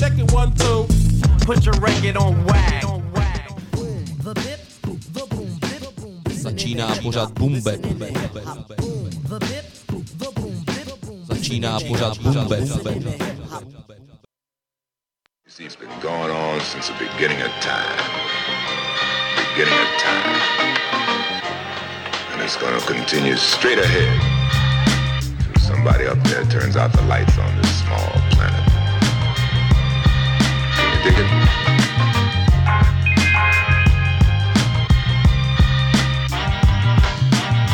check it one, two. Put your record on wag. Začíná pořád bumbe. Začíná pořád bumbe. You see, it's been going on since the beginning of time. Beginning of time. And it's gonna continue straight ahead. Till somebody up there turns out the lights on this small planet. It?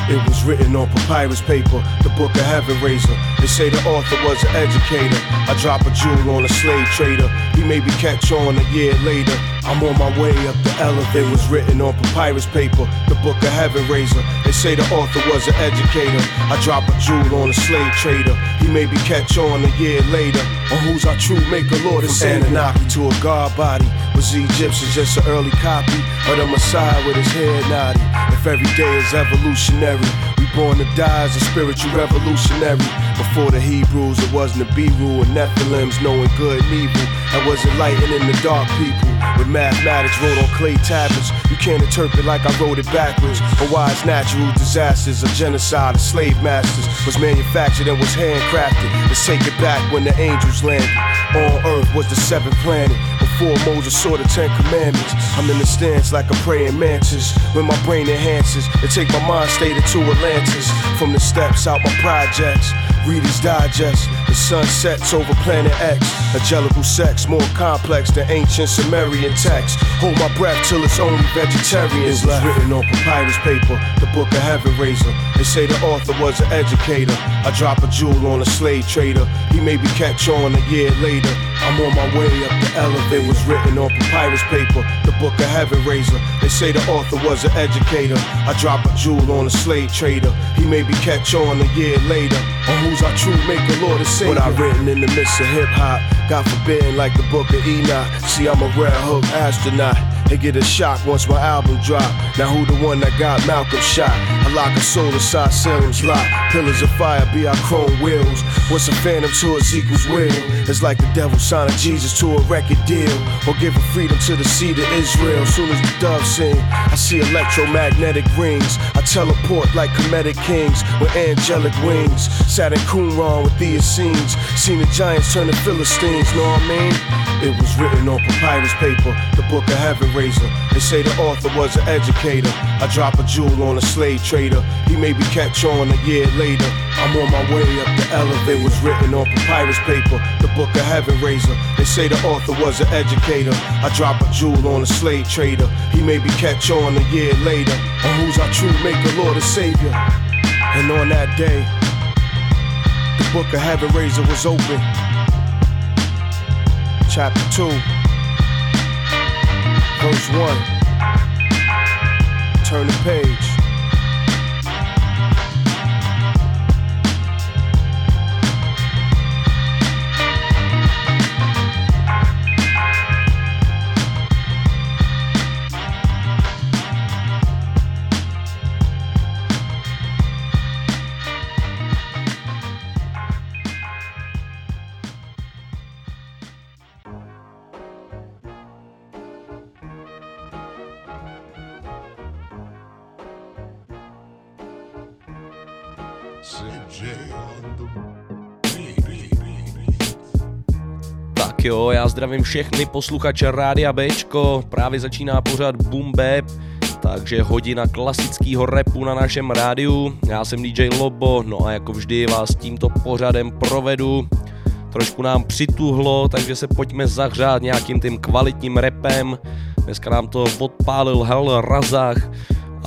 It was written on papyrus paper, the book of Heaven Razah. They say the author was an educator. I drop a jewel on a slave trader. He maybe catch on a year later. I'm on my way up It was written on papyrus paper, the book of Heaven Razah. They say the author was an educator. I drop a jewel on a slave trader. He maybe catch on a year later. On who's our true maker, Lord and Savior. Anunnaki to a God body. Was the Egyptian just an early copy of the Messiah with his head naughty? If every day is evolutionary, we born to die as a spiritual revolutionary. Before the Hebrews, it wasn't the B-rule and Nephilims knowing good and evil. That wasn't lighting in the dark people. With mathematics wrote on clay tablets, you can't interpret like I wrote it backwards. Or why it's natural disasters, a genocide of slave masters was manufactured and was handcrafted. Let's take it back when the angels landed. On earth was the seventh planet. Before Moses saw the Ten Commandments, I'm in the stance like a praying mantis. When my brain enhances, and take my mind state into Atlantis. From the steps out my projects, Reader's Digest. Sun sets over planet X. Angelical sex more complex than ancient Sumerian text. Hold my breath till it's only vegetarians left. Written on papyrus paper, the book of Heaven Razah. They say the author was an educator. I drop a jewel on a slave trader. He maybe catch on a year later. I'm on my way up the elevator. Was written on papyrus paper, the book of Heaven Razah. They say the author was an educator. I drop a jewel on a slave trader. He maybe catch on a year later. On who's our true maker, Lord and Savior. What I written in the midst of hip hop, God forbid, like the book of Enoch. See, I'm a red hook astronaut. They get a shock once my album drop. Now who the one that got Malcolm shot? I lock a soul inside Salem's lock. Pillars of fire be our chrome wheels. What's a phantom to Ezekiel's will? It's like the devil signing Jesus to a record deal. Or giving freedom to the seed of Israel. Soon as the dove sing, I see electromagnetic rings. I teleport like comedic kings with angelic wings. Sat in Qumran with the Essenes. Seen the giants turn to Philistines, know what I mean? It was written on papyrus paper, the book of heaven They say the author was an educator. I drop a jewel on a slave trader. He maybe catch on a year later. I'm on my way up the elevator. Was written on papyrus paper, the book of Heaven Razah. They say the author was an educator. I drop a jewel on a slave trader. He maybe catch on a year later. On who's our true maker, Lord and Savior. And on that day, the book of Heaven Razah was open. Chapter 2, verse 1. Turn the page. Tak jo, já zdravím všechny posluchače Rádia Bčko, právě začíná pořad Boom Bap, takže hodina klasického repu na našem rádiu. Já jsem DJ Lobo, no a jako vždy vás tímto pořadem provedu. Trošku nám přituhlo, takže se pojďme zahřát nějakým tím kvalitním repem. Dneska nám to podpálil Hell Razach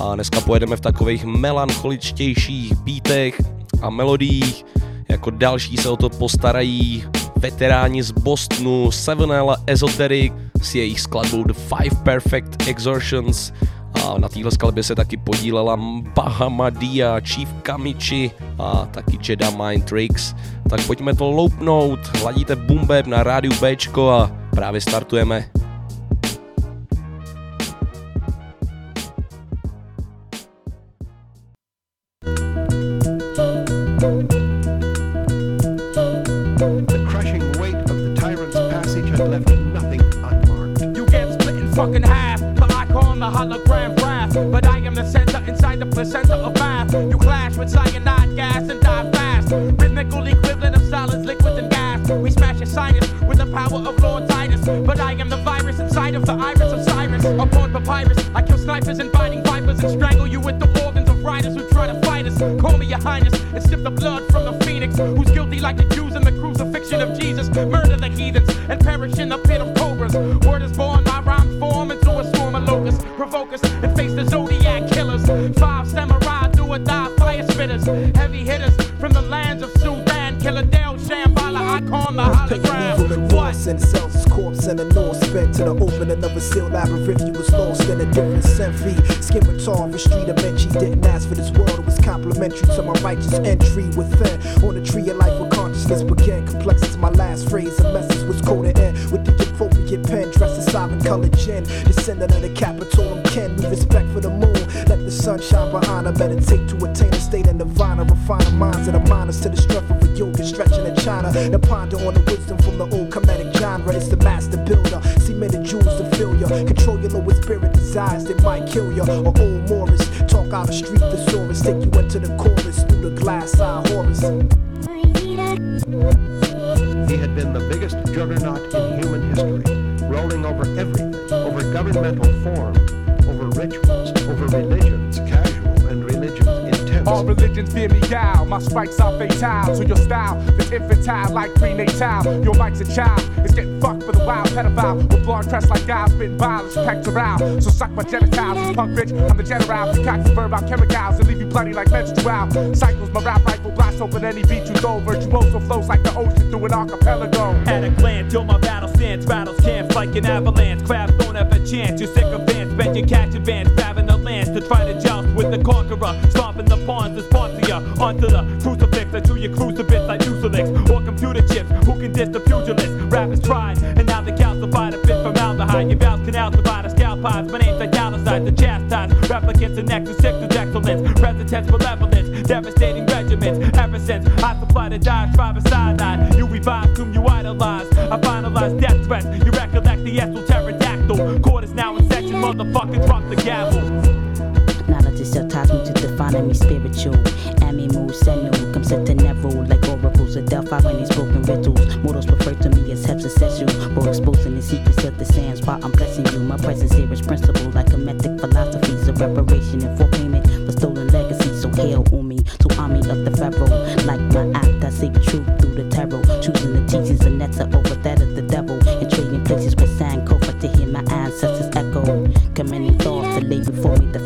a dneska pojedeme v takových melancholičtějších beatech a melodiích. Jako další se o to postarají veteráni z Bostonu 7L Esoteric s jejich skladbou The Five Perfect Exertions a na téhle skladbě se taky podílela Bahamadia, Chief Kamichi a taky Jedi Mind Tricks. Tak pojďme to loupnout, hladíte Bumbeb na rádiu Bčko a právě startujeme. Shambhala, I call the hologram. What? And cells his corpse and a north spent to the opening of a sealed labyrinth. You was lost in a different symphony. Skin retard, street Menchie didn't ask for this world. It was complimentary to my righteous entry within. On the tree of life where consciousness began. Complex is my last phrase. A message was coded in with the appropriate pen. Dressed in sovereign colored gin. Descendant of the capital, I'm Ken. With respect for the moon. Let the sun shine behind her. Meditate to attain a state of nirvana. Refine the minds of the miners to the strength of a yoga. Stretching in China. To ponder on the wisdom from the old comedic genre. It's the master builder. Cemented jewels to fill you. Control your lowest spirit desires that might kill you. Or old Morris. Talk out the street thesaurus. Take you into the chorus through the glass eye horrors. He had been the biggest juggernaut in human history, rolling over everything, over governmental form, over rituals, over religions, All religions fear me down. My spikes are fatal to your style. It's infantile like prenatal. Your mic's a child. It's getting fucked with the wild pedophile. With blonde pressed like guys spitting violence pectoral. So suck my genitals. Punk bitch. I'm the general. Concoct the verb out chemicals and leave you bloody like menstrual. Cycles my rap rifle blast open any beat you throw. Virtuoso flows like the ocean through an archipelago. At a glance, till my battle stance, rattles camps like an avalanche. Crabs don't have a chance. You're sick of fans, bet you catch advance, grabbing the lance to try to joust with the conqueror. Stomping the pawns as Pontia onto the crucifix. I chew your crucifix like Mucilix or computer chips. Who can diss the pugilist? Rap is tried, and now the calcified a fit formaldehyde. Your valves canals provide a scalp pies. My name's italicized to chastise. Replicants and nexus is excellence. Residence malevolence, devastating regiments. Ever since I supplied a diatribe of cyanide, you revive whom you idolize. I finalize death threats. You recollect the pterodactyl. Court is now in session, motherfucker, drop the gavel. Ties me to defining me spiritual. Animal, senu, come set to never like oracles of Delphi when these broken riddles. Mortals refer to me as heterosexual, for exposing the secrets of the sands while I'm blessing you. My presence here is principle, like a method philosophies of reparation and for payment for stolen legacy. So hail on me, to army of the pharaoh. Like my act, I seek truth through the tarot, choosing the teachings of Netta over that of the devil, and trading places with Sankofa to hear my ancestors echo. Commending thoughts to lay before me the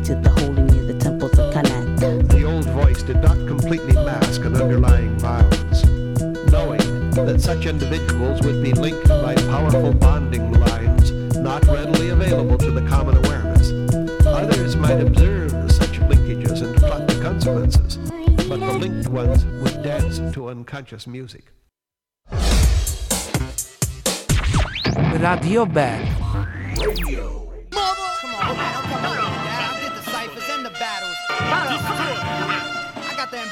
facts that led me to the holy near the temples of Karnak. The old voice did not completely mask an underlying violence. Knowing that such individuals would be linked by powerful bonding lines not readily available to the common awareness, others might observe such linkages and plot the consequences, but the linked ones would dance to unconscious music. Radio Band. I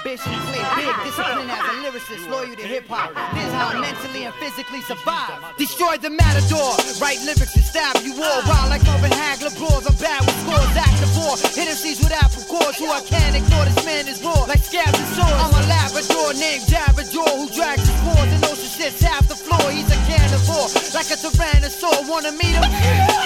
ambition play big, discipline as a lyricist, loyal to hip hop. This is how I mentally and physically survive. Destroy the matador, write lyrics and stab you all. Wild like Marvin Hagler brawls, I'm bad with scores, active war. Hit MCs with apple cores, who I can't ignore. This man is raw, like scabs and swords. I'm a Labrador named Javador, who drags his paws and ocean shits half the floor. He's a carnivore, like a tyrannosaur. Wanna meet him?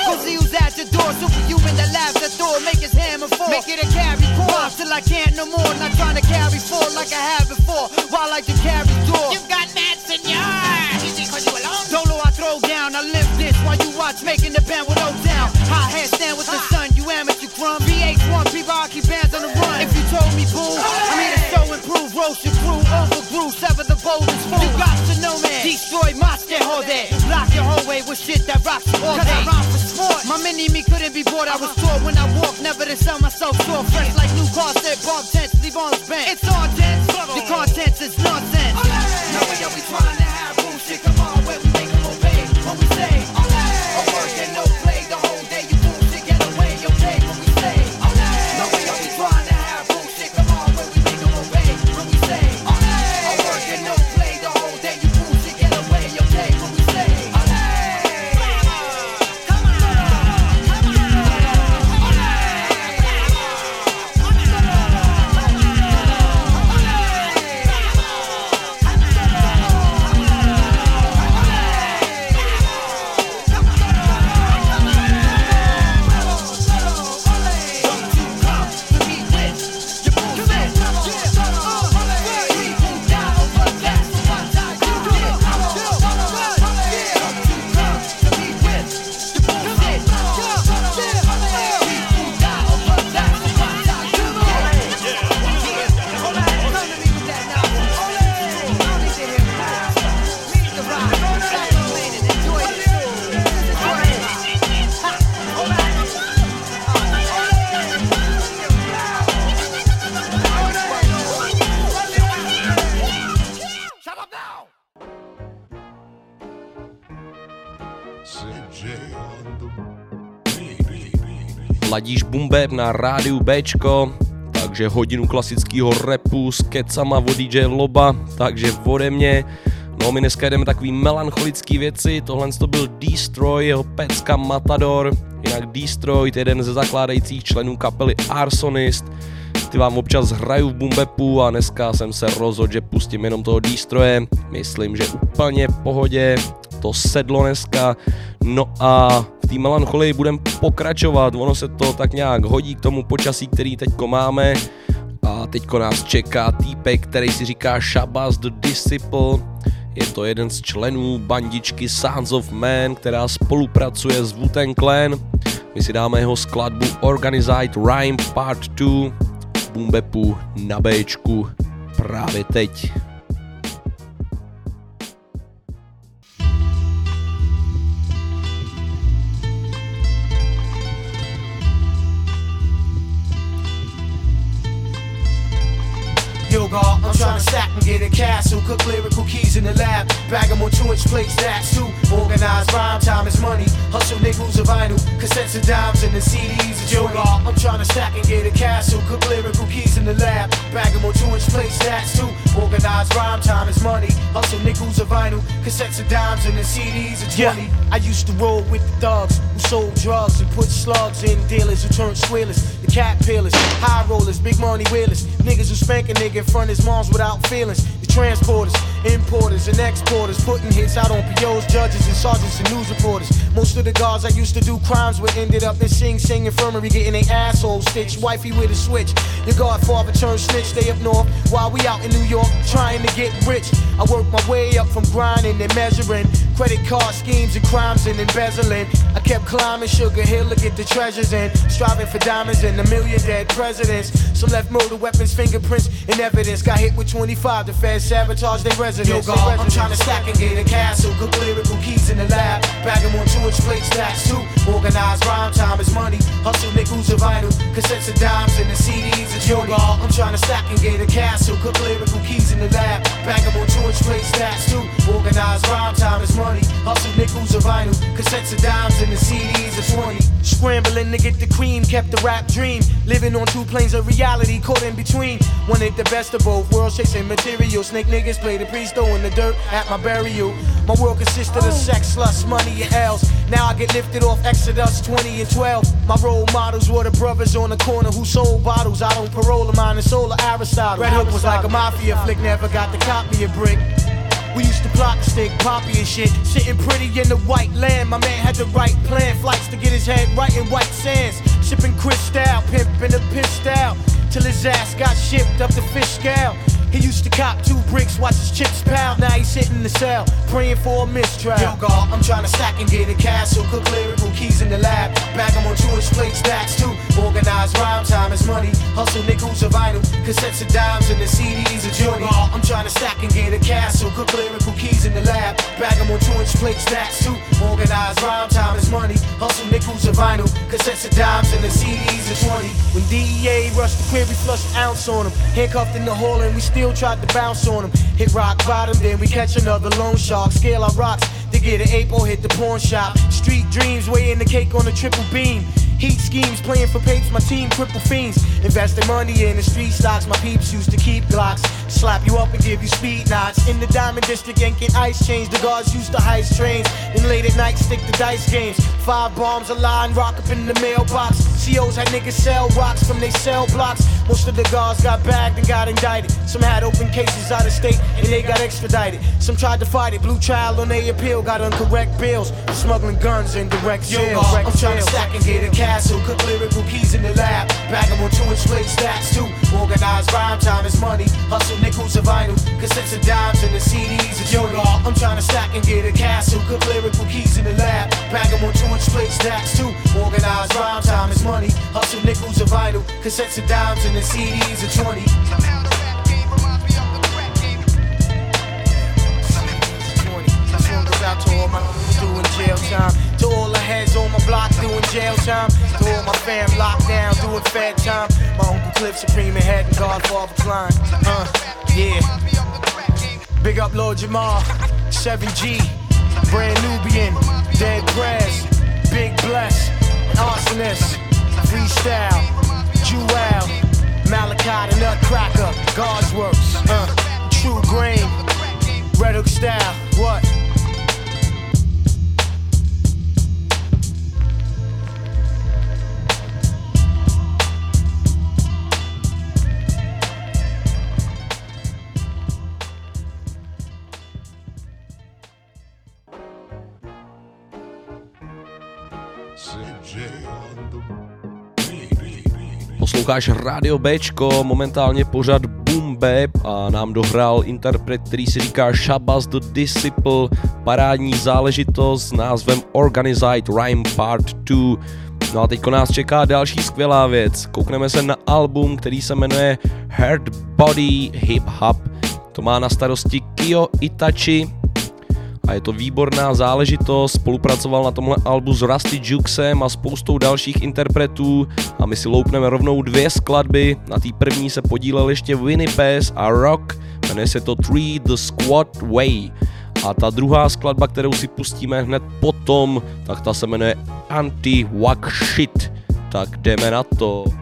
Cause see who's at your door. Superhuman that laughs at door, make his hammer fall. Make it a carry core till I can't no more. Not trying to carry forward like I have before. While I like to carry door. You got mad senor. Easy cause you alone. Dolo I throw down. I live this while you watch making the band with no down. High head stand with the ah. sun. You amateur crumb. VH1 people I keep bands on the run. If you told me boo, I'm here to show improve. Roast your crew, overgrew, sever the boulders. You got to know man. Destroy my hold it. Block your hallway with shit that rocks all day. Cause I rhyme for sport. My mini me couldn't be bought. I was taught when I walk, never to sell myself short. Fresh like new car set, bomb tents, leave arms bent. It's all dense. The contents is nonsense. No way are we trying Bumbeb na rádiu Bčko, takže hodinu klasického repu s kecama od DJ Loba, takže ode mě. No my dneska jdeme takový melancholický věci, tohle to byl Destroy, jeho pecka Matador, jinak Destroy, je jeden ze zakládajících členů kapely Arsonist, ty vám občas hraju v Bumbepu a dneska jsem se rozhodl, že pustím jenom toho Destroye, myslím, že úplně v pohodě, to sedlo dneska, no a té melancholii budem pokračovat, ono se to tak nějak hodí k tomu počasí, který teďko máme, a teďko nás čeká týpek, který si říká Shabazz the Disciple, je to jeden z členů bandičky Sons of Man, která spolupracuje s wu Clan. My si dáme jeho skladbu Organized Rhyme Part 2 Bumbepu na Bčku právě teď. I'm trying to stack and get a castle. Cook lyrical keys in the lab. Bag them on two inch plates, that's two. Organized rhyme, time is money. Hustle nickels of vinyl. Cassettes and dimes and the CDs of yoga. I'm trying to stack and get a castle. Cook lyrical keys in the lab. Bag them on two inch plates, that's two. Organized rhyme, time is money. Hustle nickels of vinyl. Cassettes and dimes and the CDs of 20. Yeah. I used to roll with the thugs who sold drugs and put slugs in dealers who turned squealers. The cat peelers, high rollers, big money wheelers. Niggas who spank a nigga in front his moms without feelings. Transporters, importers, and exporters putting hits out on POs, judges, and sergeants and news reporters. Most of the guards I used to do crimes with ended up in Sing Sing infirmary getting their assholes stitched. Wifey with a switch. Your godfather turned snitch, stay up north while we out in New York trying to get rich. I work my way up from grinding and measuring credit card schemes and crimes and embezzling. I kept climbing Sugar Hill to get the treasures in, striving for diamonds and a million dead presidents. Some left murder weapons, fingerprints, and evidence. Got hit with 25, the feds sabotaged their residence. Yo, God, I'm trying to stack and get a castle. Good lyrical keys in the lab. Bag them on two inch plates, that's two. Organized rhyme time is money. Hustle nickels of vinyl. Cassettes of dimes and the CDs of Yo, God, I'm trying to stack and get a castle. Good lyrical keys in the lab. Bag them on two inch plates, that's two. Organized rhyme time is money. Hustle nickels of vinyl. Cassettes of dimes and the CDs of 20. Scrambling to get the cream, kept the rap dream. Living on two planes of reality, caught in between. Wanted the best of both worlds, chasing material. Snake niggas play the priest, throwing the dirt at my burial. My world consisted of sex, lust, money, and L's. Now I get lifted off Exodus 20 and 12. My role models were the brothers on the corner who sold bottles. I don't parole of mine and soul of Aristotle. Red Hook was like a mafia flick, never got to copy a brick. We used to to stick poppy and shit. Sitting pretty in the white land. My man had the right plan. Flights to get his head right in white sands. Sipping crystal, pimping a piss out. Till his ass got shipped up the fish scale. He used to cop two bricks, watch his chips pound. Now he's sitting in the cell, praying for a mistrial. Yo, God, I'm trying to stack and get a castle. Cook lyrical keys in the lab. Bag them on two inch plates, stacks too. Organized rhyme time is money. Hustle nickels of vinyl. Cassettes of dimes and the CDs of journey. I'm trying to stack and get a castle. Cook lyrical keys in the lab. Bag them on two inch plates, stacks too. Organized rhyme time is money. Hustle nickels of vinyl. Cassettes of dimes and the CDs of 20. When DEA rushed the crib, we flushed an ounce on him. Handcuffed in the hall and we still still tried to bounce on him. Hit rock bottom, then we catch another loan shark. Scale our rocks to get an ape hit the pawn shop. Street dreams, weighing the cake on a triple beam. Heat schemes, playing for papes, my team cripple fiends. Investing money in the street stocks, my peeps used to keep Glocks. Slap you up and give you speed knots. In the Diamond District, yanking ice chains. The guards used to heist trains. Then late at night, stick to dice games. Five bombs a line, rock up in the mailbox. COs had niggas sell rocks from they cell blocks. Most of the guards got bagged and got indicted. Some had open cases out of state and they got extradited. Some tried to fight it, blue trial on their appeal, got incorrect bills. Smuggling guns and direct sales. Yo, I'm trying to stack and get a cash castle. Cook lyrical keys in the lab. Bag them on two inch plate stacks too. Organized rhyme time is money. Hustle nickels of vinyl. Cassettes of dimes and the CDs of Yo, y'all. I'm trying to stack and get a castle. Cook lyrical keys in the lab. Bag them on two inch plate stacks too. Organized rhyme time is money. Hustle nickels of vinyl. Cassettes of dimes and the CDs of 20. Somehow the rap game reminds me of the crack game. Out to all my doing jail time. To all the heads on my block doing jail time. To all my fam locked down doing fed time. My uncle Cliff Supreme and head and Godfather Klein. Uh, yeah. Big up Lord Jamal, 7G. Brand Nubian, dead grass, big bless, arsonist, freestyle, Jewel, Malachi the Nutcracker, God's works, uh, true grain, Red Hook style, what? Posloucháš Radio Bčko, momentálně pořad Boom Bap a nám dohrál interpret, který si říká Shabazz the Disciple, parádní záležitost s názvem Organized Rhyme Part 2. No a teďko nás čeká další skvělá věc. Koukneme se na album, který se jmenuje Heart Body Hip Hop. To má na starosti Kyo Itachi, a je to výborná záležitost, spolupracoval na tomhle albu s Rusty Jukesem a spoustou dalších interpretů. A my si loupneme rovnou dvě skladby, na té první se podílel ještě Winnie Pass a Rock, jmenuje se to Three The Squad Way. A ta druhá skladba, kterou si pustíme hned potom, tak ta se jmenuje Anti-Wack Shit, tak jdeme na to.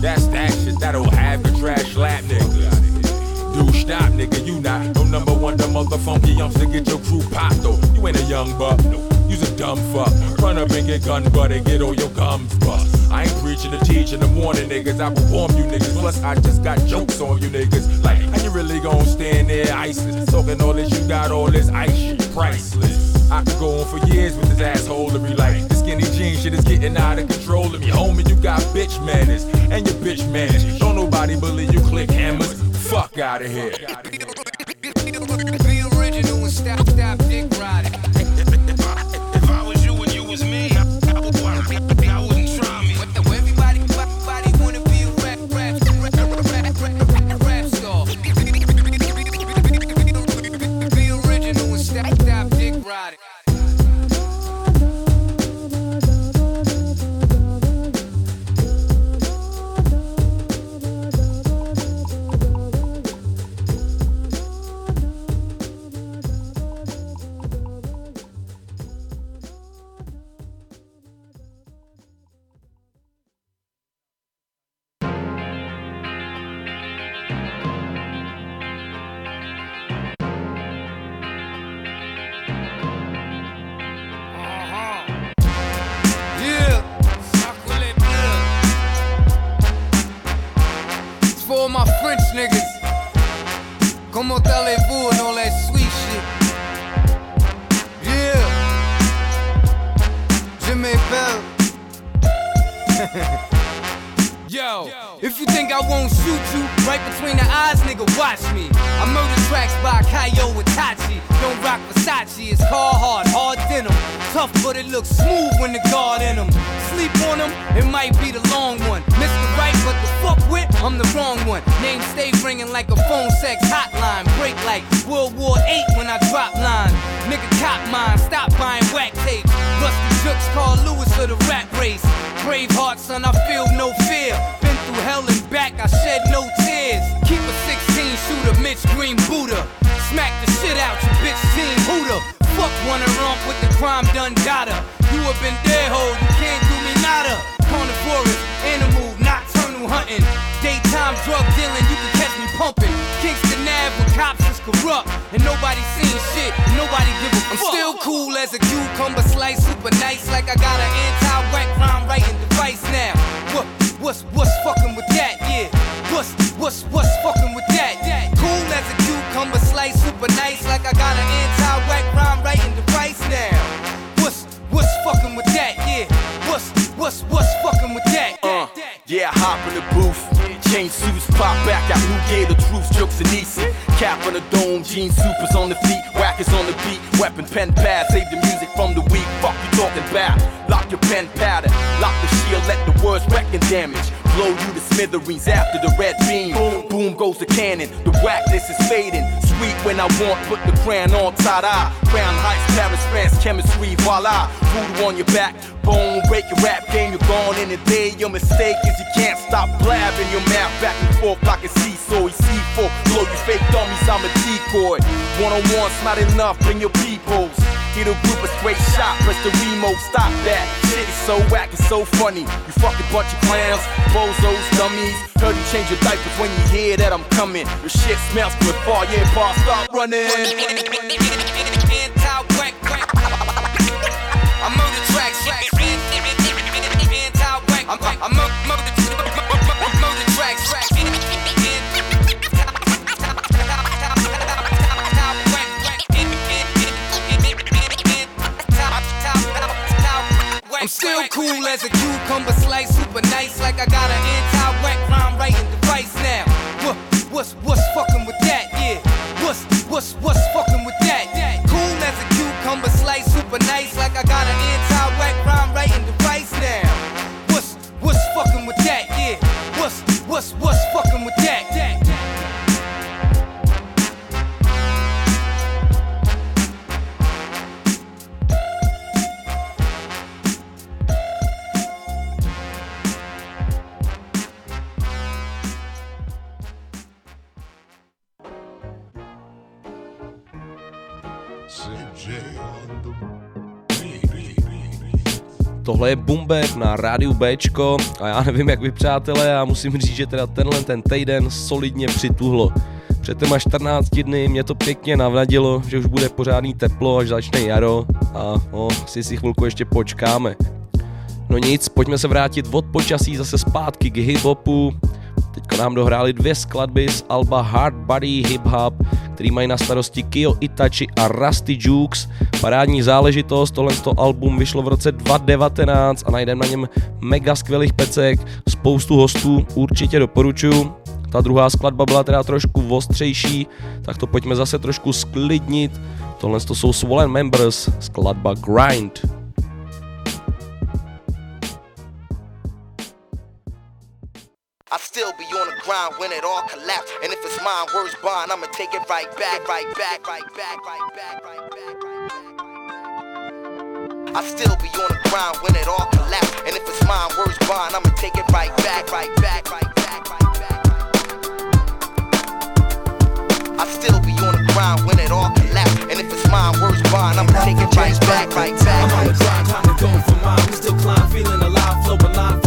That's that shit that'll have the trash slap nigga. Dude, stop, nigga, you not no number one, the mother funky to get your crew popped though. You ain't a young buck, no. you's a dumb fuck. Run up and get gun butt and get all your gums bust. I ain't preaching to teach in the morning, niggas. I perform you niggas. Plus, I just got jokes on you niggas. Like, how you really gon' stand there iceless? Talking all this, you got all this ice shit, priceless. I could go on for years with this asshole to be like, skinny jean shit is getting out of control of me. Homie, you got bitch manners, and your bitch manners. Don't nobody believe you click hammers. Fuck out of here. Be original and stop, stop dick riding. All my French niggas. Comment allez-vous and all that sweet shit. Yeah. Je m'appelle. If you think I won't shoot you right between the eyes, nigga, watch me. I murder tracks by Kyo Itachi. Don't rock Versace, it's hard, hard denim. Tough, but it looks smooth when the guard in them. Sleep on them, it might be the long one. Mr. Right, but the fuck with, I'm the wrong one. Name stay ringing like a phone sex hotline. Break like World War 8 when I drop line. Nigga, cop mine, stop buying whack tapes. Rusty Juxx, Carl Lewis for the rap race. Brave heart, son, I feel no fear. Been through hell and back, I shed no tears. Keep a 16 shooter, Mitch Green Buddha. Smack the shit out you, bitch, team hooter. Fuck wanna romp with the crime done data. You have been dead hole, you can't do me nada. Carnivorous, animal, hunting. Daytime drug dealing, you can catch me pumping. Kingston Ave with cops is corrupt. And nobody seen shit, nobody give a fuck. I'm still cool as a cucumber slice, super nice, like I got an anti-whack crime writing device now. What, what's, what's fucking with that? Yeah. What's, what's, what's fucking with that? Cool as a cucumber slice, super nice, like I got an anti-whack crime writing device now. What's, what's fucking with that? Yeah. What's, what's, what's yeah, I hop in the booth. Chain suits pop back out, new the truth, jokes and easy. Cap on the dome, jean supers on the feet, whackers on the beat, weapon, pen, pad, save the music from the weak. Fuck you talking about? Lock your pen pattern, lock the shield, let the words reckon damage. Blow you to smithereens after the red beam. Boom, boom goes the cannon, the whackness is fading. Sweet when I want, put the crown on tada. Crown heights, Paris, France, chemistry, voila. Voodoo on your back, bone break your rap game, you're gone in a day. Your mistake is you can't stop blabbing your mouth back and forth like a seesaw. You C4, blow you fake dummies, I'm a decoy. One on one's not enough, bring your peoples. Hit a group of straight shot, press the remote, stop that. Shit is so whack, it's so funny. You fucking bunch of clowns, bozos, dummies. Heard you change your diapers when you hear that I'm coming. Your shit smells good, far, yeah, bar, stop running. I'm murder, murder tracks, I'm still cool as a cucumber slice, super nice, like I got an anti-whack crime writing device now. What, what's, what's fucking with that? Yeah. What's, what's, what's fucking Tohle je Bumbeb na rádiu Bčko a já nevím jak vy přátelé, já musím říct, že teda tenhle ten týden solidně přituhlo. Před těma 14 dny mě to pěkně navnadilo, že už bude pořádný teplo, až začne jaro a no, si si chvilku ještě počkáme. No nic, pojďme se vrátit od počasí zase zpátky k hip-hopu. Teďka nám dohráli dvě skladby z Alba Hard Body Hip Hop, který mají na starosti Kyo Itachi a Rusty Jukes. Parádní záležitost, tohle album vyšlo v roce 2019 a najdeme na něm mega skvělých pecek, spoustu hostů, určitě doporučuju. Ta druhá skladba byla teda trošku ostřejší, tak to pojďme zase trošku sklidnit. Tohle to jsou Swollen Members, skladba Grind. I still be on the grind when it all collapse. And if it's mine, words bond, I'ma take it right back, right back, right back, right back, right back, right back. I still be on the grind when it all collapse. And if it's mine, words bond, I'ma take it right back, right back, right back, right back. I still be on the grind when it all collapse. And if it's mine, words bond, I'ma take it right back, right back. I'm on the grind, time to go for mine. We still climb, feeling alive, flowing line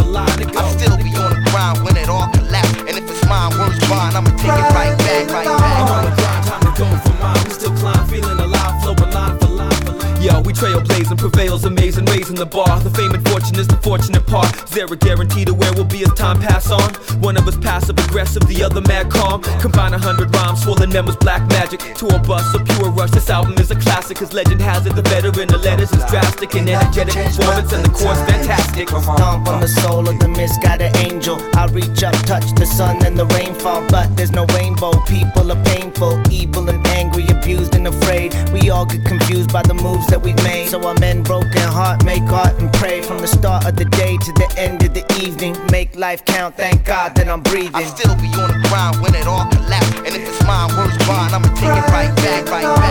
right We trailblaze and prevails amazing raising the bar. The fame and fortune is the fortunate part. Is there a guarantee to where we'll be as time pass on? One of us passive aggressive, the other mad calm. Combine a hundred rhymes, swollen members, black magic. Tour bus, a pure rush. This album is a classic, cause legend has it. The veteran, the letters is drastic and energetic performance, and the chorus fantastic. Stomp on the soul of the misguided angel. I reach up, touch the sun and the rainfall, but there's no rainbow. People are painful, evil and angry, abused and afraid. We all get confused by the moves that we've made. So our men broken heart, make art and pray from the start of the day to the end of the evening. Make life count, thank God that I'm breathing. I still be on the ground when it all collapse. And if it's mine, words bond, I'ma take it right back, right back.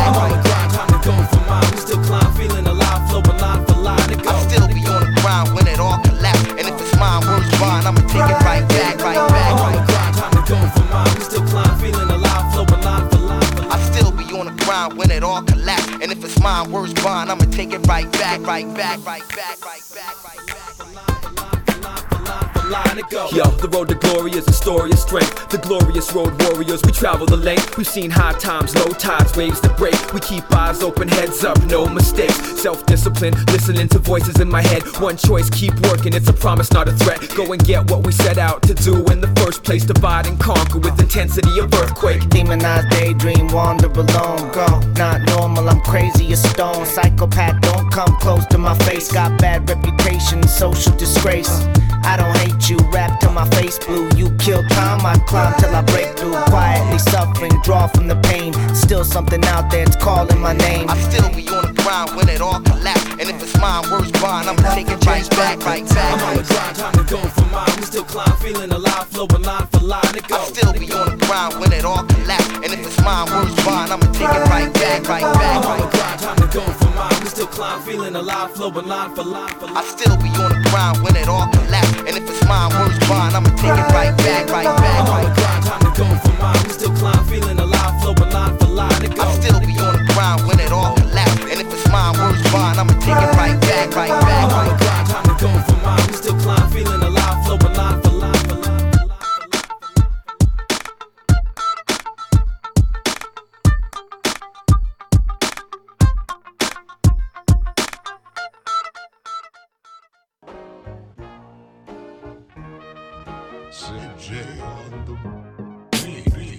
Road to glory is a story of strength. The glorious road warriors, we travel the length. We've seen high times, low tides, waves to break. We keep eyes open, heads up, no mistakes. Self discipline, listening to voices in my head. One choice, keep working, it's a promise, not a threat. Go and get what we set out to do in the first place. Divide and conquer with intensity of earthquake. Demonized daydream, wander alone. Go, not normal, I'm crazy as stone. Psychopath, don't come close to my face. Got bad reputation, social disgrace. I don't hate you, rap till my face blue. You kill time, I climb till I break through. Quietly suffering, draw from the pain. Still something out there, it's calling my name. I still be on the ground when it all collapse. And if it's mine, words bond, I'ma take it right back, right back. I'm on the grind, time to go for mine. We still climb, feeling alive, flowing line for line. It I still be on the ground when it all collapse. And if it's mine, words bond, I'ma take it right back, right back. I'm on the grind, time to go for mine. We still climb, feeling alive, flowing line for line for line. I still be on the ground when it all collapse. And if it's mine, words bond, I'ma take it right back, right back. I'm on the grind, time to go for mine. We still climb, feeling alive, flowing line for line. It I still be on the ground when it all collapse. And if it's mine, words bond, I'ma take it right back, right back. I'm on the grind, time to go for mine. We still climb,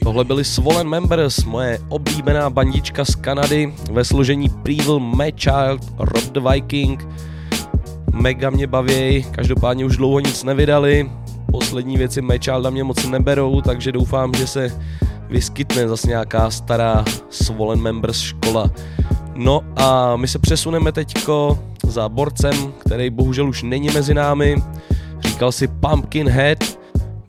Tohle byli Swollen Members, moje oblíbená bandička z Kanady ve složení Previl, Mad Child, Rob the Viking. Mega mě baví, každopádně už dlouho nic nevydali. Poslední věci Mad Childa mě moc neberou, takže doufám, že se vyskytne zase nějaká stará Swollen Members škola. No a my se přesuneme teďko za borcem, který bohužel už není mezi námi. Říkal si Pumpkinhead,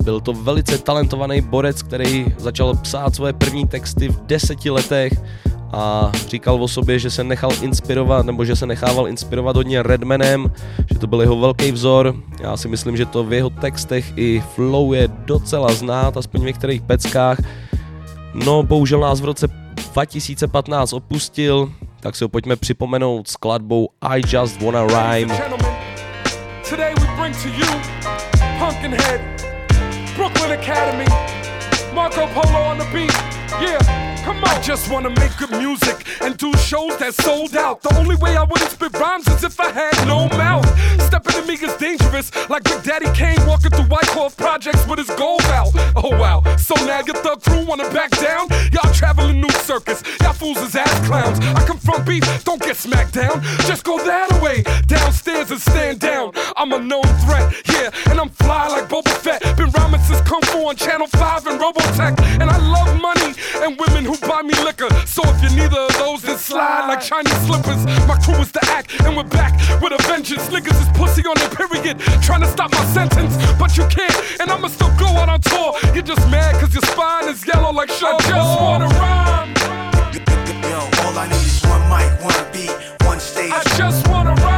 byl to velice talentovaný borec, který začal psát svoje první texty v deseti letech a říkal o sobě, že se nechal inspirovat, nebo že se nechával inspirovat hodně Redmanem, že to byl jeho velký vzor. Já si myslím, že to v jeho textech i flow je docela znát, aspoň v některých peckách. No, bohužel nás v roce 2015 opustil, tak si ho pojďme připomenout skladbou I Just Wanna Rhyme. Today we bring to you Pumpkinhead, Brooklyn Academy, Marco Polo on the beat. Yeah, come on. I just wanna make good music and do shows that sold out. The only way I wouldn't spit rhymes is if I had no mouth. Stepping to me is dangerous, like Big Daddy Kane walking through White Cloth projects with his gold out. Oh wow, so now your thug crew wanna back down? Y'all traveling new circus, y'all fools is ass clowns. I come from beef, don't get smacked down. Just go that way, downstairs and stand down. I'm a known threat, yeah, and I'm fly like Boba Fett. Been rhyming since Kung Fu on Channel 5 and Robotech. And I love money and women who buy me liquor. So if you're neither of those, then slide like Chinese slippers. My crew is the act, and we're back with a vengeance. Niggas is pussy on their period, trying to stop my sentence. But you can't, and I'ma still go out on tour. You're just mad cause your spine is yellow like Sean I just wanna rhyme. Yo, all I need is one mic, one beat, one stage. I just wanna rhyme.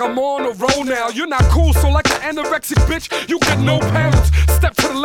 I'm on a roll now. You're not cool, so like an anorexic bitch, you get no pounds.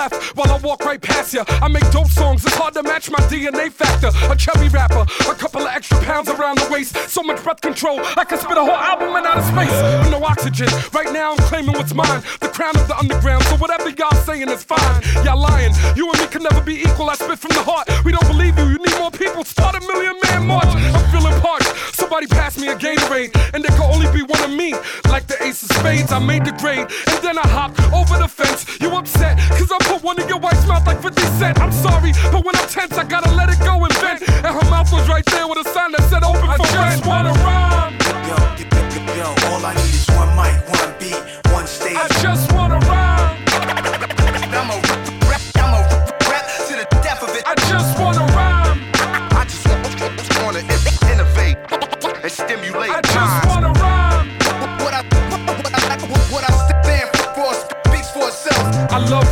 Left while I walk right past you. I make dope songs, it's hard to match my DNA factor. A chubby rapper, a couple of extra pounds around the waist. So much breath control, I can spit a whole album in outer space no oxygen. Right now I'm claiming what's mine, the crown of the underground. So whatever y'all saying is fine. Y'all lying, you and me can never be equal. I spit from the heart. We don't believe you, you need more people. Start a million man march. I'm feeling parched. Somebody pass me a Gatorade, and there can only be one of me. Like the ace of spades, I made the grade, and then I hopped over the fence. You upset, cause I put one in your wife's mouth like 50 Cent. I'm sorry, but when I'm tense, I gotta let it go and vent. And her mouth was right there with a sign that said open I for rent. wanna rhyme. Yo, yo, yo, all I need is one mic, one beat, one stage. I just wanna rhyme. I'm a rap, I'm a rap to the death of it. I just wanna rhyme. I just wanna innovate and stimulate I just wanna rhyme. What I, what I stand for speaks for itself. I love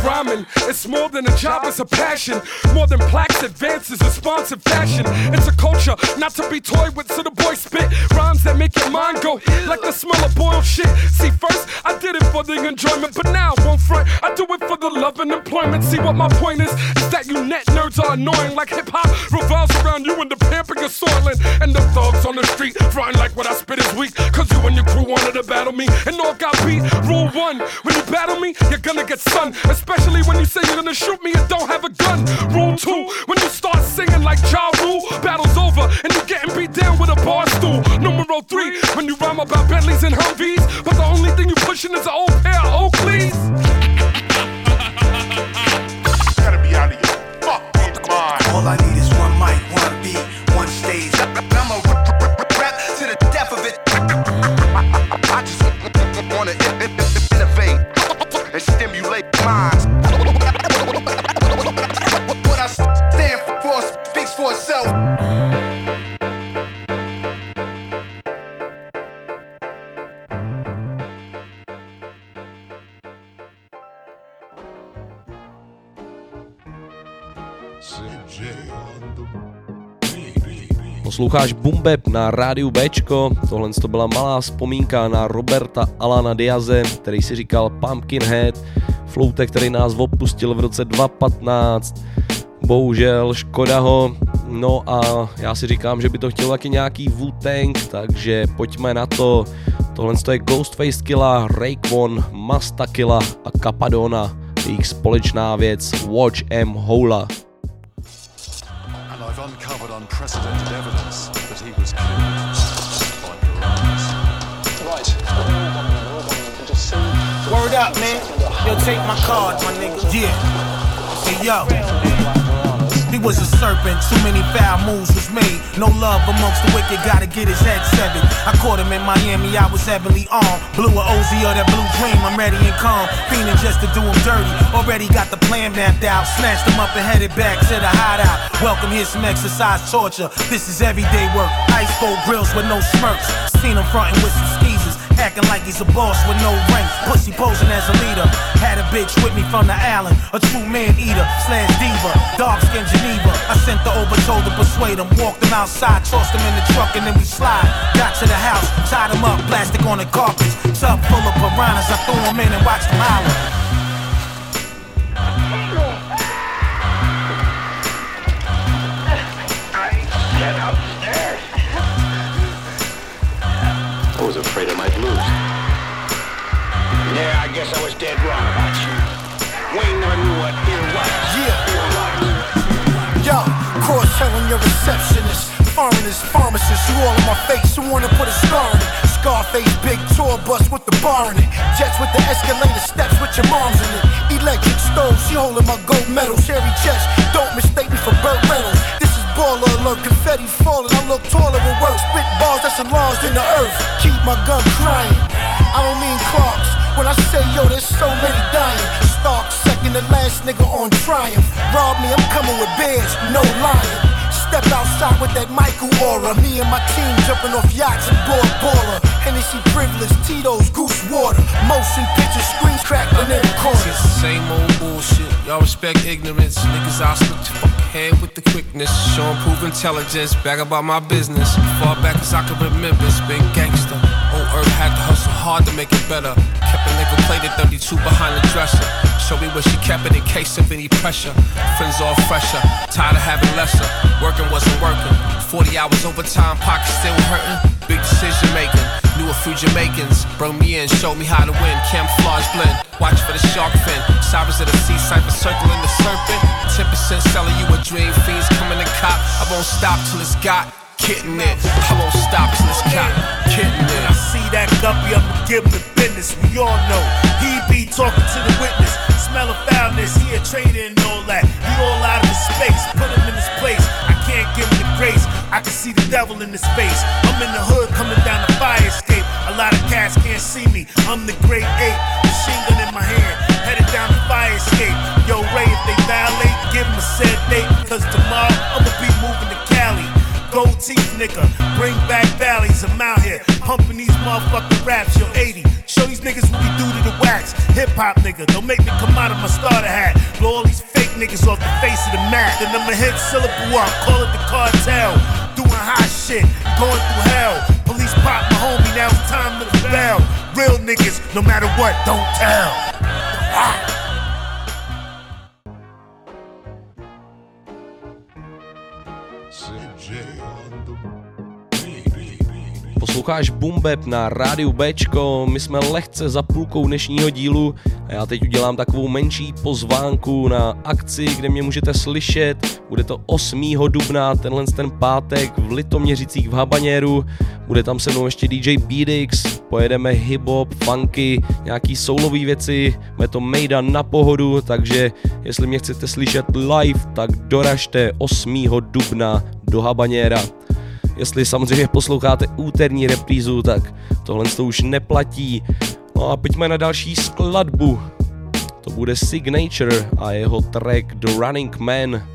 It's more than a job, it's a passion. More than plaques, advances, responsive fashion. It's a culture not to be toyed with, so the boy spit rhymes that make your mind go like the smell of boiled shit. See, first I did it for the enjoyment, but now I won't front. I do it for the love and employment. See, what my point is, is that you net nerds are annoying. Like hip hop revolves around you and the pamping you're soiling. And the thugs on the street frying like what I spit is weak. Cause you and your crew wanted to battle me, and all got beat. Rule one, when you battle me, you're gonna get sun. Especially when you say you're gonna shoot me and don't have a gun. Rule two, when you start singing like Ja Rule, battle's over and you're getting beat down with a bar stool. Numero three, when you rhyme about Bentleys and Humvees, but the only thing you pushing is an old pair of Oakleys. Posloucháš Bumbeb na rádiu Bčko, tohle to byla malá vzpomínka na Roberta Alana Diaze, který si říkal Pumpkinhead, floutek, který nás opustil v roce 2015. Bohužel, škoda ho, no a já si říkám, že by to chtělo taky nějaký Wu-Tang, takže pojďme na to. Tohle je Ghostface Killa, Raekwon, Masta Killa a Capadona, jejich společná věc Watch M Hola. Up, man. Yo, take my card, my nigga. Yeah. Hey, yo. He was a serpent, too many foul moves was made. No love amongst the wicked, gotta get his head severed. I caught him in Miami, I was heavily armed. Blew a OZ or that blue dream, I'm ready and calm. Fiending just to do him dirty. Already got the plan mapped out. Snatched him up and headed back to the hideout. Welcome, here's some exercise torture. This is everyday work. Ice cold grills with no smirks. Seen him fronting with some. Acting like he's a boss with no rank. Pussy posing as a leader. Had a bitch with me from the island. A true man eater slash diva. Dark skin Geneva. I sent the overtold to persuade him. Walked him outside, tossed him in the truck, and then we slide. Got to the house, tied him up, plastic on the carpets. Tub full of piranhas. I threw him in and watched him holler. Was afraid I might lose. Yeah, I guess I was dead wrong about you. Wayne never knew what ear was. Yeah. Yo, cross telling your receptionist. Foreigners, pharmacists, you all in my face, you wanna put a scar on it. Scarface, big tour bus with the bar in it. Jets with the escalator steps with your moms in it. Electric stove, she holding my gold medal. Cherry chest, don't mistake me for Burt Reynolds. This is baller alert, confetti falling. I look taller with work, spit balls that's enlarged in the earth. Keep my gun crying. I don't mean Clarks. When I say yo, there's so many dying. Stark, second to last nigga on triumph. Rob me, I'm coming with bears, no lying. Step outside with that Michael aura. Me and my team jumping off yachts and board baller. Hennessy privilege, Tito's, goose water. Motion picture, screens crackling in the corners. Same old bullshit. Y'all respect ignorance. Niggas, I'll fucking head with the quickness. Show and prove intelligence. Back about my business. Far back as I can remember. It's been gangster. Earth, had to hustle hard to make it better. Kept a nickel plated 32 behind the dresser. Show me where she kept it in case of any pressure. Friends all fresher, tired of having lesser. Working wasn't working. 40 hours overtime, pockets still hurting. Big decision making. Knew a few Jamaicans. Brought me in, showed me how to win. Camouflage blend. Watch for the shark fin. Sirens of the sea, cipher circling the serpent. 10% selling you a dream. Fiends coming to cop. I won't stop till it's got kitten it. I won't stop give him the business. We all know he be talking to the witness. Smell of foulness, he a traitor and all that. He all out of his space, put him in his place. I can't give him the grace. I can see the devil in his face. I'm in the hood coming down the fire escape. A lot of cats can't see me. I'm the great ape, machine gun in my hand, headed down the fire escape. Yo, Ray, if they violate, give them a set date. Cause tomorrow I'ma be moving to Cali. Gold teeth nigga, bring back motherfucking raps. Yo, 80. Show these niggas what we do to the wax. Hip hop nigga, don't make me come out of my starter hat. Blow all these fake niggas off the face of the map. Then I'ma hit syllable up, call it the cartel. Doing hot shit, going through hell. Police pop my homie, now it's time to rebel. Real niggas, no matter what, don't tell. Ah. Posloucháš Bumbeb na rádiu Bčko, my jsme lehce za půlkou dnešního dílu a já teď udělám takovou menší pozvánku na akci, kde mě můžete slyšet. Bude to 8. dubna, tenhle ten pátek v Litoměřicích v Habaněru. Bude tam se mnou ještě DJ Beatix, pojedeme hip-hop, funky, nějaký soulový věci, bude to mejda na pohodu, takže jestli mě chcete slyšet live, tak doražte 8. dubna do Habaněra. Jestli samozřejmě posloucháte úterní reprízu, tak tohle to už neplatí. No a pojďme na další skladbu. To bude Signature a jeho track The Running Man.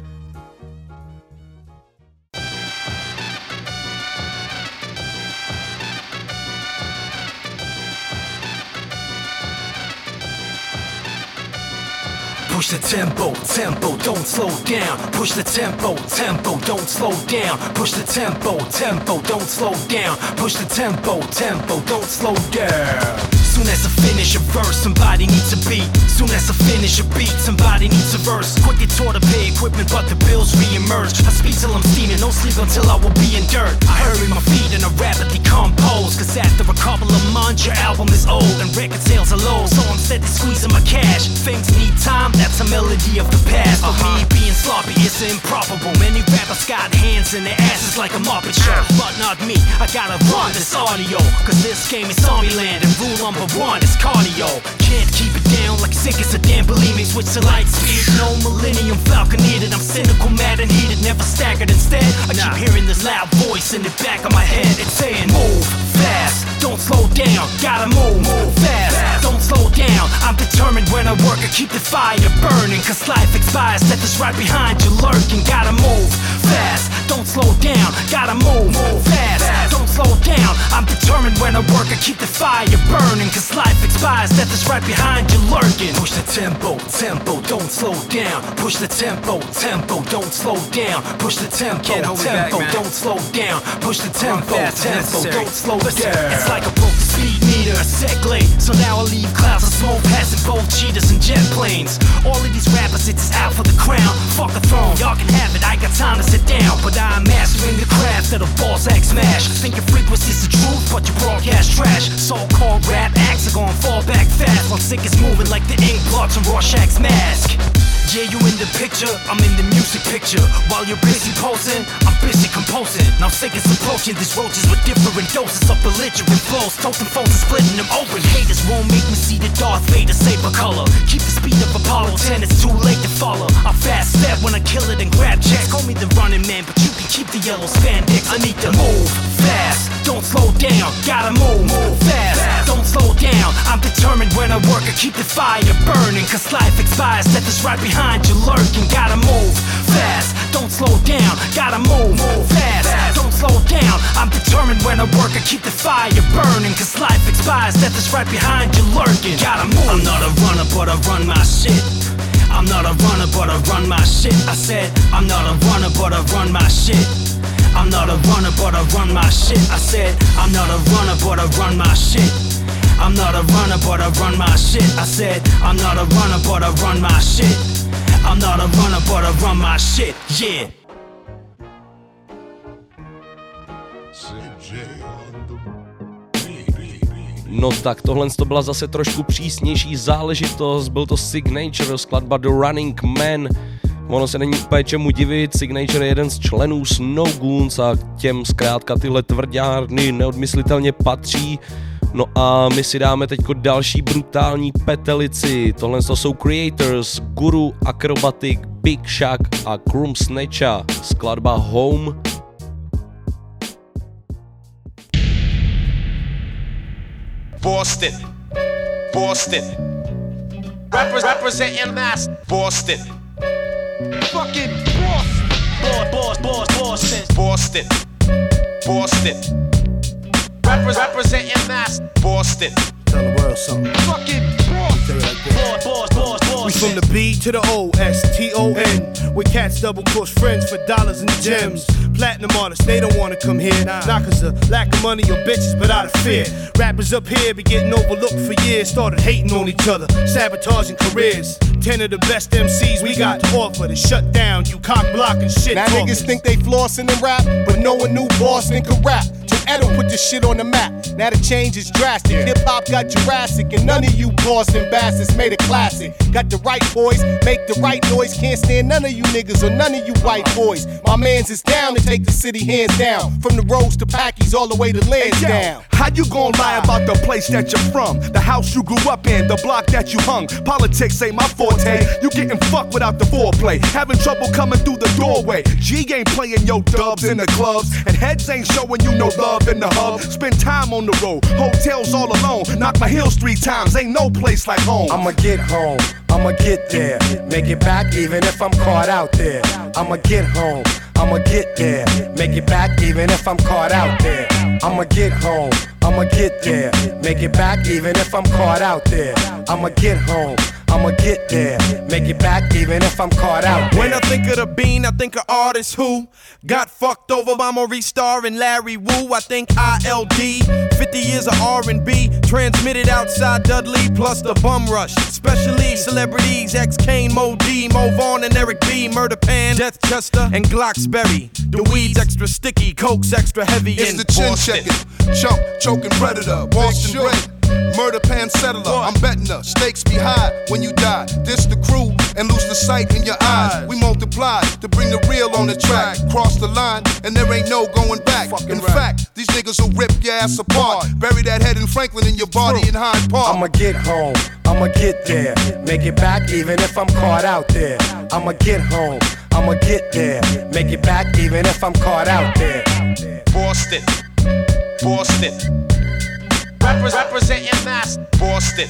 Push the tempo, tempo, don't slow down. Push the tempo, tempo, don't slow down. Push the tempo, tempo, don't slow down. Push the tempo, tempo, don't slow down. Soon as I finish a verse, somebody needs a beat. Soon as I finish a beat, somebody needs a verse. Quick get taught to pay equipment, but the bills re-emerge. I speak till I'm steaming, no sleep until I will be in dirt. I hurry my feet and I rapidly compose. Cause after a couple of months, your album is old and record sales are low. So I'm steady squeezing my cash. Things need time, that's a melody of the past. For me, uh-huh. being sloppy is improbable. Many rappers got hands in their asses like a Muppet show. Uh. But not me, I gotta run this audio. Cause this game is zombie land and rule number one is cardio. Can't keep it down like sick as a damn believe me. Switch to light speed. No millennium falcon needed. I'm cynical, mad, and heated, never staggered. Instead, I keep hearing this loud voice in the back of my head. It's saying, Move fast, don't slow down. Gotta move, move fast, don't slow down. I'm determined when I work, I keep the fire burning. Cause life expires, death is right behind you lurking. Gotta move fast, don't slow down. Gotta move, move fast, don't slow down. I'm determined when I work, I keep the fire burning. Cause life expires, death is right behind you lurking. Push the tempo, tempo, don't slow down. Push the tempo, tempo, don't slow down. Push the tempo, Can't hold me back, tempo, man. don't slow down. Push the tempo, tempo, don't slow down. it's It's like a broken speed a sec. So now I leave clouds of smoke passing both cheetahs and jet planes. All of these rappers, it's out for the crown. Fuck a throne, y'all can have it. I got time to sit down, but I'm mastering the craft of the boss act smash. Think your frequency's the truth, but you broadcast trash. So-called rap acts are gonna fall back fast while sick is moving like the ink blots on Rorschach's mask. Yeah, you in the picture, I'm in the music picture. While you're busy posing, I'm busy composing. Now sick is approaching these roaches with different doses of belligerent flows. Totem foes and splitting them open. Haters won't make me see the Darth Vader saber color. Keep the speed of Apollo 10, it's too late to follow. I fast step when I kill it and grab checks. Call me the running man, but keep the yellow spandex. I need to move fast, don't slow down. Gotta move, move fast, don't slow down. I'm determined when I work, I keep the fire burning. Cause life expires, death is right behind you lurking. Gotta move fast, don't slow down. Gotta move, move fast, don't slow down. I'm determined when I work, I keep the fire burning. Cause life expires, death is right behind you lurking. Gotta move. I'm not a runner, but I run my shit. I'm not a runner, but I run my shit. I said, I'm not a runner, but I run my shit. I'm not a runner, but I run my shit. I said, I'm not a runner, but I run my shit. I'm not a runner, but I run my shit. I said, I'm not a runner, but I run my shit. I'm not a runner, but I run my shit. Yeah. No tak tohle to byla zase trošku přísnější záležitost, byl to Signature, skladba The Running Man. Ono se není úplně čemu divit, Signature je jeden z členů Snow Goons a těm zkrátka tyhle tvrdárny neodmyslitelně patří. No a my si dáme teď další brutální petelici. Tohle to jsou Creators, Guru, Acrobatic, Big Shack a Krum Snatcha. Skladba Home Boston, Boston. Repre- representing mass, Boston. Fucking Boston, Boston, Boston, Boston. Repre- representing mass, Boston. Tell the world something. Fucking We from the B to the O, S T O N. With cats double cross friends for dollars and gems. Platinum artists, they don't wanna come here. Not cause of lack of money or bitches, but out of fear. Rappers up here be getting overlooked for years. Started hating on each other, sabotaging careers. Ten of the best MCs we got to offer to shut down you cock blocking shit. Now niggas think they flossing and rap, but no one knew Boston could rap. Edo put this shit on the map. Now the change is drastic. Hip hop got Jurassic, and none of you Boston bastards made a classic. Got the right boys, make the right noise. Can't stand none of you niggas or none of you white boys. My mans is down to take the city hands down. From the roads to Packies, all the way to Lansdowne. How you gon' lie about the place that you're from? The house you grew up in, the block that you hung. Politics ain't my forte. You getting fucked without the foreplay. Having trouble coming through the doorway. G ain't playing your dubs in the clubs. And heads ain't showing you no love in the hub. Spend time on the road, hotels all alone. Knock my heels three times, ain't no place like home. I'ma get home, I'ma get there. Make it back even if I'm caught out there. I'ma get home, I'ma get there. Make it back even if I'm caught out there. I'ma get home, I'ma get there. Make it back even if I'm caught out there. I'ma get home. I'ma get there, make it back even if I'm caught out. When I think of the bean, I think of artists who got fucked over by Maurice Starr and Larry Wu. I think ILD, 50 years of R&B, transmitted outside Dudley, plus the bum rush. Especially celebrities, X Kane, Mo D, Mo Vaughn, and Eric B, Murder Pan, Death Chester, and Glocksberry. The weed's extra sticky, coke's extra heavy. It's in the chin checker, chump, choking predator, Boston red. Murder pan settler, I'm betting her. Stakes be high when you die. This the crew and lose the sight in your eyes. We multiply to bring the real on the track. Cross the line and there ain't no going back. In fact, these niggas will rip your ass apart. Bury that head in Franklin in your body in Hyde Park. I'ma get home, I'ma get there. Make it back even if I'm caught out there. I'ma get home, I'ma get there. Make it back even if I'm caught out there. Boston, Boston. Repre- representing mass, Boston.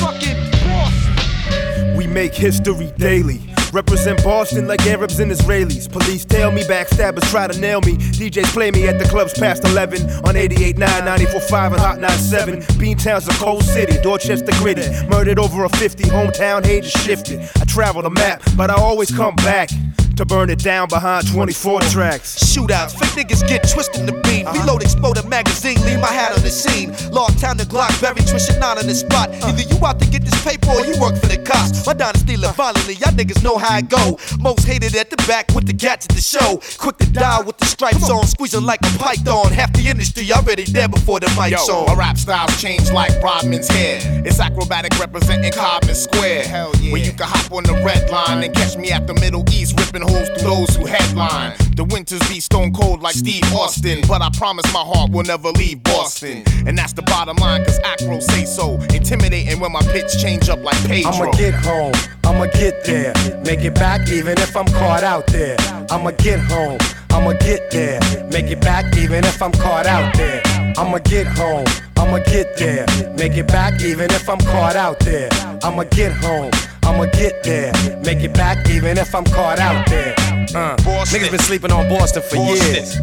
Fucking Boston. We make history daily. Represent Boston like Arabs and Israelis. Police tell me backstabbers try to nail me. DJs play me at the clubs past 11 on 88.9, 94.5 and Hot 97. Beantown's a cold city, Dorchester gritty. Murdered over a 50, hometown hate is shifted. I travel the map, but I always come back to burn it down behind 24 tracks. Shootouts, fake niggas get twisted in the beam. Uh-huh. Reload, explode a magazine, leave my hat on the scene. Long time to Glock, very twisted not on the spot. Uh-huh. Either you out to get this paper or you work for the cops. My dynasty live violently, y'all niggas know how I go. Most hated at the back with the gats at the show. Quick to die with the stripes on, squeezing like a python. Half the industry already there before the mic's Yo, on. my rap style's changed like Rodman's hair. It's Akrobatik representing Codman Square. Hell yeah. Where you can hop on the red line and catch me at the Middle East, ripping holes through those who headline. The winters be stone cold like Steve Austin, but I promise my heart will never leave Boston. And that's the bottom line, cause Acro say so. Intimidating when my pitch change up like Pedro. I'ma get home, I'ma get there. Make it back even if I'm caught out there. I'ma get home, I'ma get there. Make it back even if I'm caught out there. I'ma get home, I'ma get there. Make it back even if I'm caught out there. I'ma get home, I'ma get there. Make it back even if I'm caught out there. Uh, niggas been sleeping on Boston for years.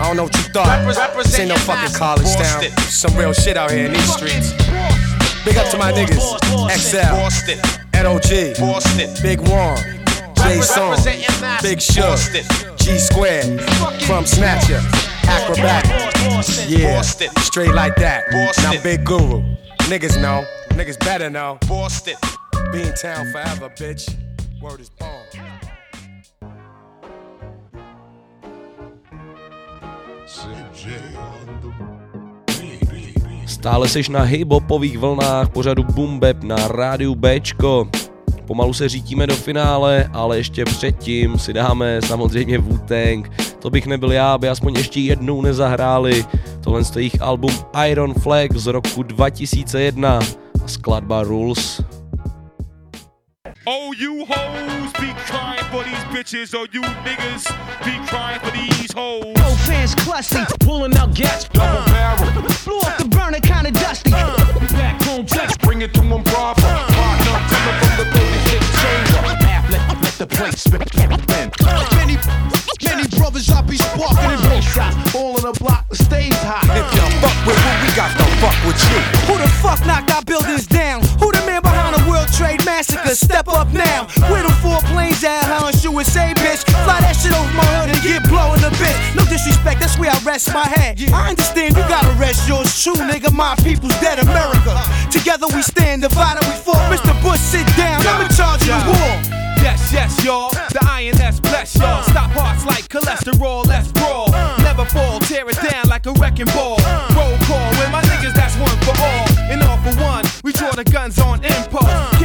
I don't know what you thought. This ain't no fucking college town. Some real shit out here in these streets. Big up to my niggas. XL, NOG, Big One, J Song, Big Shug, G Squared, from Snatcher, Acrobatic. Yeah, straight like that. Now Big Guru. Niggas know, niggas better know. Boston. Beantown forever, bitch. Word is born. Stále seš na hip-hopových vlnách pořadu Boom Bap na rádiu Bčko. Pomalu se řítíme do finále, ale ještě předtím si dáme samozřejmě wu To bych nebyl já, aby aspoň ještě jednou nezahráli. Tohle je jejich album Iron Flag z roku 2001 a skladba Rules. Oh, you hoes be crying for these bitches, or you niggas be crying for these hoes. No fans clussy, pulling out gas, double barrel. Blew off the burner, kinda dusty. Uh. Back home text, bring it to them proper. Uh. Tell them from the 36 chamber. Let, let the plate spin. Uh. Many, many brothers I be sparking in both shots. All in the block, the stage hot. If you fuck with who we got to fuck with you. Who the fuck knocked our buildings down? Who Trade Massacre? Step up now. Where the four planes at? And say bitch. Fly that shit over my hood and get blown a bit. No disrespect, that's where I rest my head. I understand you gotta rest yours true, nigga. My people's dead, America. Together we stand, divided we fall. Mr. Bush, sit down. I'm in charge of the war. Yes, yes, y'all. The INS bless y'all. Uh. Stop hearts like cholesterol, let's brawl. Uh. Never fall, tear it down like a wrecking ball. Uh. Roll call with my niggas, that's one for all. And all for one, we draw the guns on impulse.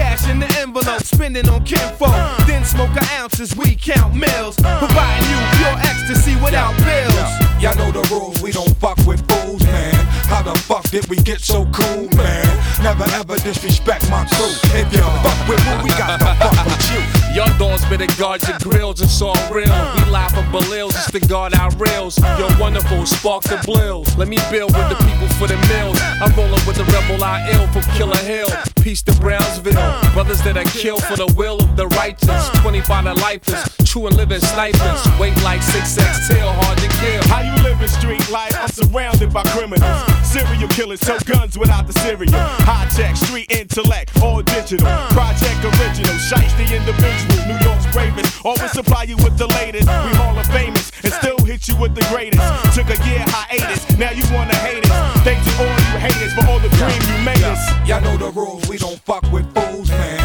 Spending on kinfo. Uh. Then smoke our ounces, we count mills. Uh. Providing you pure ecstasy without bills. Y'all know the rules, we don't fuck with fools, man. How the fuck did we get so cool, man? Never ever disrespect my crew. If you fuck with who, we got to fuck with you. Young dogs better guard your grills, it's all real. We lie from Belils just to guard our rails. You're wonderful, spark the blills. Let me build with the people for the mills. I'm rolling with the rebel I ill from Killer Hill. Peace to Brownsville. Brothers that are killed for the will of the righteous. 25 to lifers, true and living snipers. Weight like 6X tail, hard to kill. How you living street life? I'm surrounded by criminals. Serial killers, so guns without the cereal. High tech, street intellect, all digital. Project original, shiesty individual. New York's bravest. Always supply you with the latest. We Hall of Famous and still hit you with the greatest. Took a year hiatus, now you wanna hate us. Thanks to all you haters for all the cream you made us. Y'all know the rules, we don't fuck with fools, man.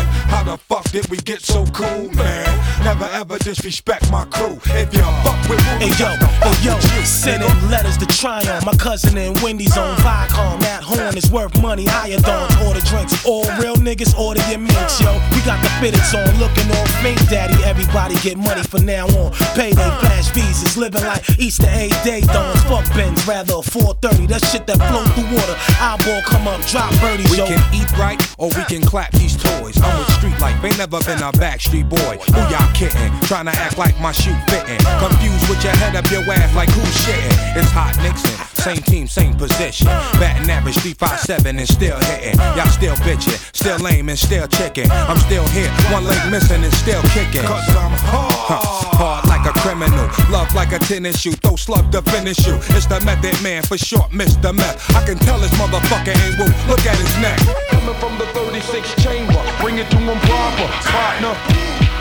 The fuck did we get so cool, man? Never ever disrespect my crew. If you fuck with who, Hey yo, hey yo, sending letters to Tryon. My cousin in Wendy's on Viacom. That horn is worth money. Higher dawns, order uh. drinks. All real niggas order your mints, yo. We got the fitteds on, looking all fake, daddy. Everybody get money from now on. Payday, uh. flash visas, living like Easter egg day dawns. Uh. Fuck Benz, rather a 430. That shit that flow through water. Eyeball come up, drop birdies, yo. We can eat right or we can clap these toys. I'm with street life, ain't never been a backstreet boy. Who y'all kidding? Trying to act like my shoe fitting. Confused with your head up your ass like who's shitting? It's hot Nixon, same team, same position. Batting average 357 and still hitting. Y'all still bitching, still lame and still chicken. I'm still here, one leg missing and still kicking. Cause I'm hard. hard like a criminal, love like a tennis shoe, throw slug to finish you. It's the method man for short, Mr. Meth. I can tell this motherfucker ain't woo. Look at his neck. Coming from the 36 chamber, bring it to them proper, partner.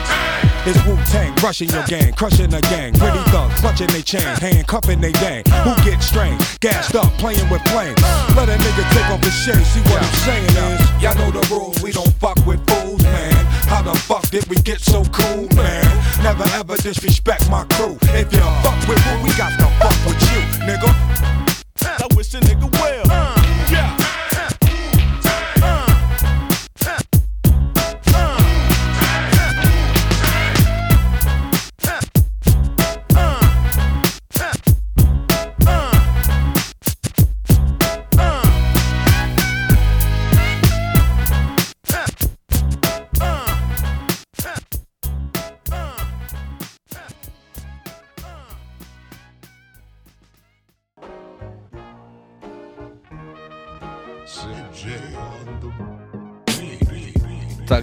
It's Wu Tang, rushing your gang, crushing the gang. Pretty thugs, clutching they chain, handcuffing they gang. Who gets strained, gassed up, playing with flames. Let a nigga take off his shade, see what I'm saying is. Y'all know the rules, we don't fuck with fools, man. How the fuck did we get so cool, man? Never ever disrespect my crew. If you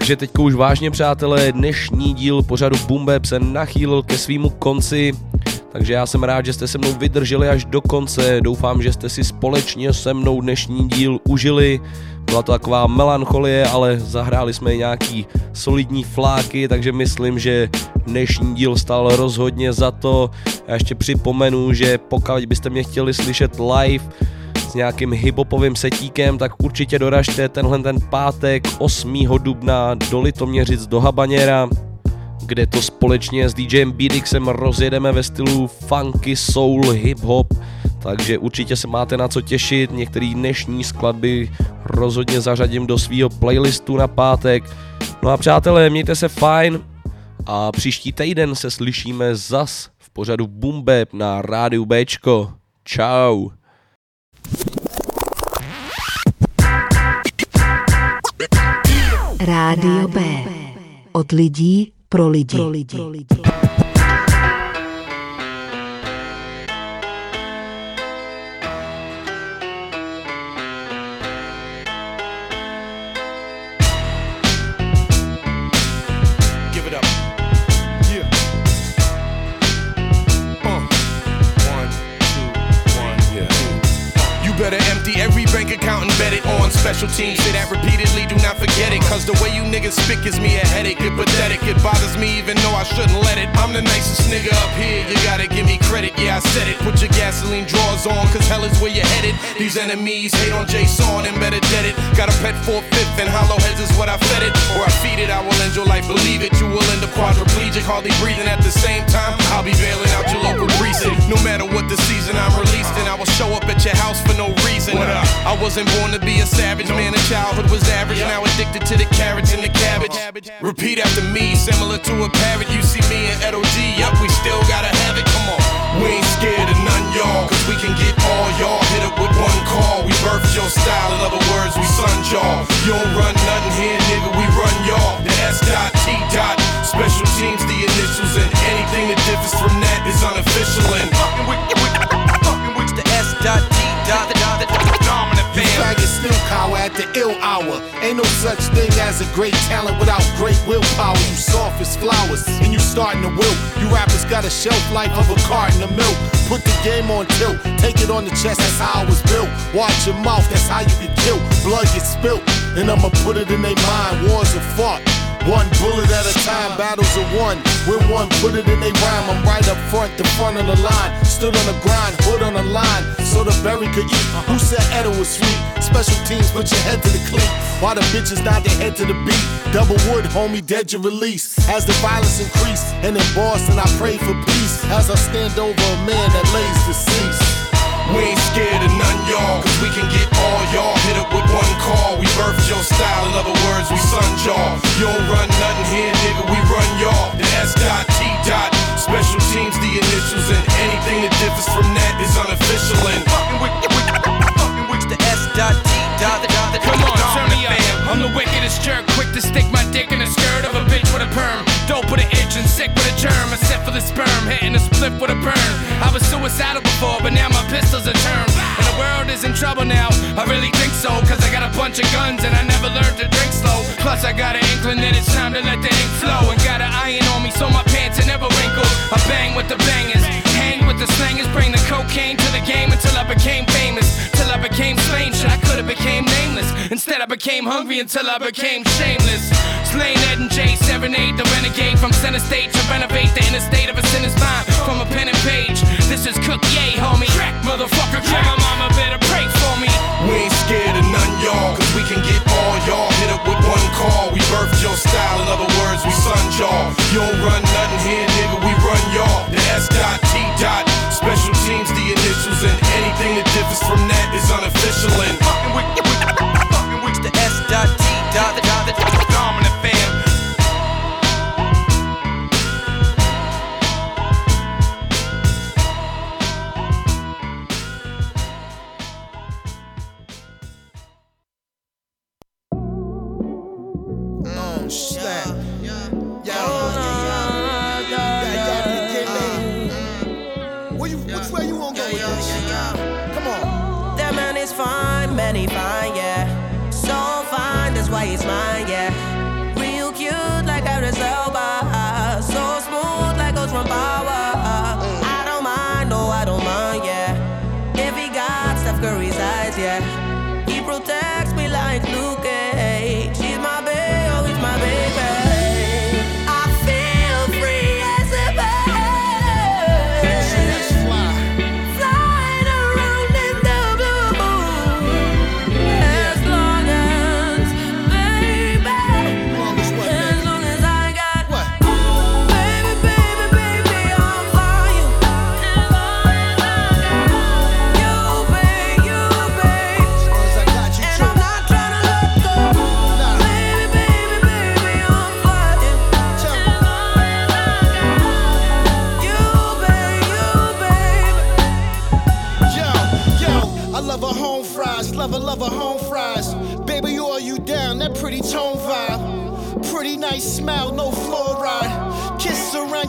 Takže teďko už vážně, přátelé, dnešní díl pořadu Bumbeb se nachýlil ke svýmu konci. Takže já jsem rád, že jste se mnou vydrželi až do konce. Doufám, že jste si společně se mnou dnešní díl užili. Byla to taková melancholie, ale zahráli jsme nějaký solidní fláky, takže myslím, že dnešní díl stal rozhodně za to. Já ještě připomenu, že pokud byste mě chtěli slyšet live, nějakým hibopovým setíkem, tak určitě doražte tenhle ten pátek 8. dubna do Litoměřic do Habaněra kde to společně s DJem Bidixem rozjedeme ve stylu funky, soul, hip-hop, takže určitě se máte na co těšit, některé dnešní skladby rozhodně zařadím do svého playlistu na pátek. No a přátelé, mějte se fajn a příští týden se slyšíme zas v pořadu Bumbeb na rádiu Bčko. Ciao. Rádio B. Od lidí pro lidi. Pro lidi. Pro lidi. special teams spit gives me a headache, it pathetic. It bothers me even though I shouldn't let it. I'm the nicest nigga up here, you gotta give me credit. Yeah, I said it. Put your gasoline on, cause hell is where you're headed. These enemies hate on Jason and better dead it. Got a pet for fifth and hollow heads is what I fed it. Or I feed it, I will end your life, believe it. You will end up quadriplegic, hardly breathing at the same time. I'll be bailing out your local precinct. No matter what the season I'm released, and I will show up at your house for no reason. I wasn't born to be a savage man in childhood was average, now addicted to the carrots and the cabbage. Repeat after me, similar to a parrot. You see me in Ed O.G, yup, we still gotta have it. Come on. We ain't scared of y'all, cause we can get all y'all. Hit up with one call, we birthed your style. In other words, we son y'all. You don't run nothing here, nigga, we run y'all. The S dot, T dot, special teams, the initials, and anything that differs from that is unofficial. And fucking with, with, fucking with the S dot, T dot, the, the, the dominant still cower at the ill hour. Ain't no such thing as a great talent without great willpower. You soft as flowers and you starting to wilt. You rappers got a shelf life of a carton of milk. Put the game on tilt, take it on the chest, that's how I was built. Watch your mouth, that's how you get killed. Blood gets spilt, and I'ma put it in their mind. Wars are fought. One bullet at a time, battles are won. When one put it in they rhyme, I'm right up front, the front of the line. Stood on the grind, hood on the line, so the berry could eat. Who said Edo was sweet? Special teams, put your head to the cleat. While the bitches nod their head to the beat. Double wood, homie, dead your release. As the violence increase, and in Boston I pray for peace. As I stand over a man that lays deceased. We ain't scared of none, y'all, cause we can get all y'all. Hit up with one call, we birthed your style. In other words, we son y'all. You don't run nothing here, nigga, we run y'all. The S dot, T dot, special teams, the initials, and anything that differs from that is unofficial. And fucking with, with, fucking with the S dot, T dot, Come on, turn me up. I'm the wickedest jerk, quick to stick my dick in the skirt of a bitch with a perm. Dope with an itch and sick with a germ. I set for the sperm, hitting a split with a burn. I was suicidal before, but now my pistols are turned. And the world is in trouble now. I really think so, cause I got a bunch of guns and I never learned to drink slow. Plus, I got an inkling that it's time to let the ink flow. And got an iron on me so my pants are never wrinkled. I bang with the bangers, hang with the slangers, bring the cocaine to the game until I became famous. Till I became slain, shit, I could've became nameless. Instead, I became hungry until I became shameless. Slain Ed and J, 7-8, the renegade from center stage to renovate the inner state of a sinner's mind. From a pen and page, this is Cook Yay, homie. Crack, motherfucker, crack. My mama better pray for me. We ain't scared of none, y'all, cause we can get all y'all. Hit up with one call, we birthed your style. In other words, we son y'all. You don't run nothing here, nigga, we run y'all. The S dot, special teams, the initials, and anything that differs from that is unofficial. And fucking with, with, fucking with the S dot, T dot, the, the, the dominant fam. Oh, snap.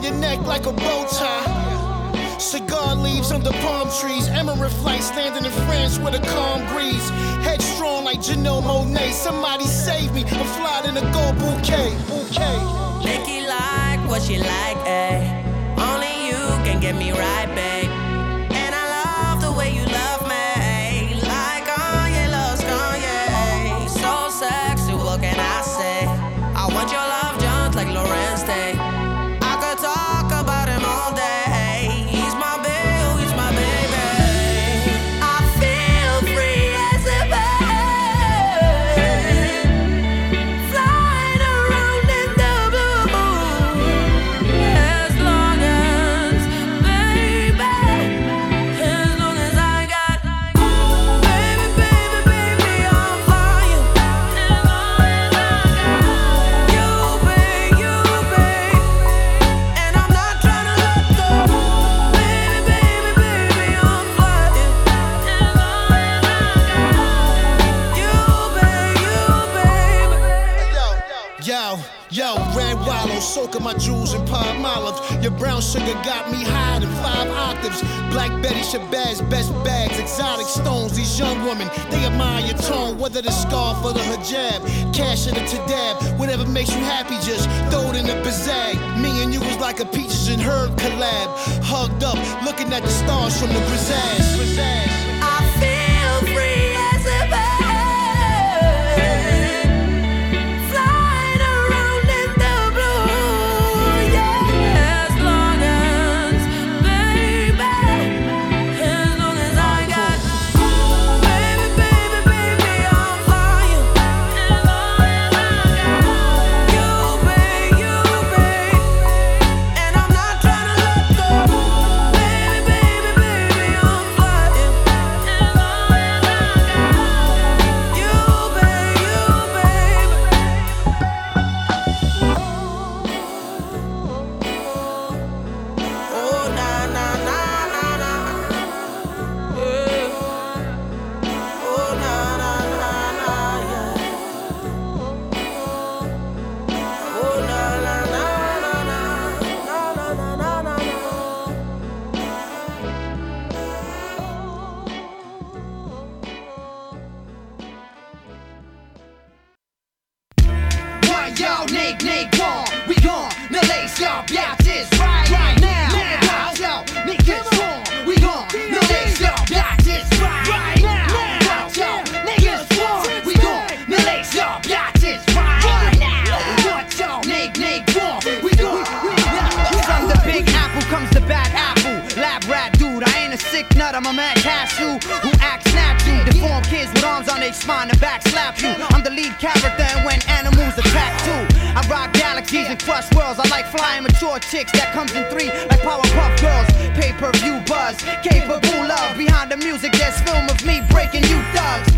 Your neck like a bow tie. Cigar leaves under palm trees. Emirate flights landing in France with a calm breeze. Headstrong like Janelle Monáe. Somebody save me. I'm flying in a gold bouquet. Bouquet. Nikki like what she like, eh? Only you can get me right, babe. My jewels and palm olive. Your brown sugar got me high in five octaves. Black Betty Shabazz, best bags, exotic stones. These young women, they admire your tone, whether the scarf or the hijab. Cash in a tadab, whatever makes you happy, just throw it in the bazag. Me and you was like a peaches and herb collab. Hugged up, looking at the stars from the Brazaz. I flying mature chicks that comes in three like Powerpuff Girls. Pay per view buzz, capable love. Behind the music, there's film of me breaking you thugs.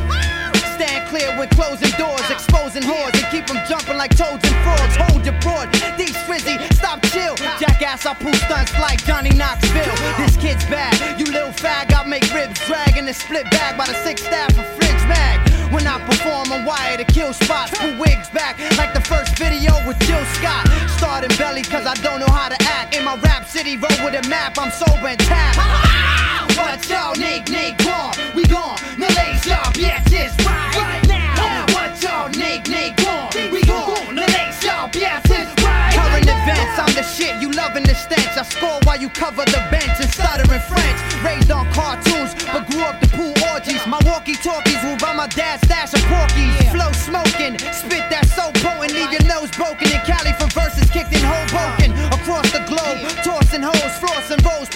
Stand clear when closing doors, exposing whores, and keep them jumping like toads and frauds. Hold your broad, these frizzy, stop chill. Jackass, I pull stunts like Johnny Knoxville. This kid's bad, you little fag, I make ribs drag in the split bag by the six staff of Fridge Mag. When I perform, I'm wired to kill spots, pull wigs back map, I'm sober and tapped. What y'all nigg nigg war? We gone, now lace y'all bitches right now. What y'all nigg nigg war? We gone, now lace y'all bitches right Current events, I'm the shit, you loving the stench. I score while you cover the bench and stutter in French. Raised on cartoons, but grew up to pool orgies. My walkie talkies will by my dad's stash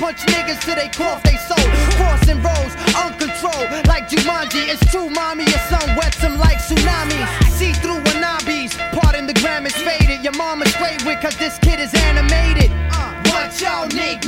punch niggas till they cough they soul. Crossing roads, uncontrolled, like Jumanji. It's true, mommy, your son wets them like tsunamis. See through wanabes, pardon the gram is faded. Your mama's straight with, cause this kid is animated. Uh, What y'all nigg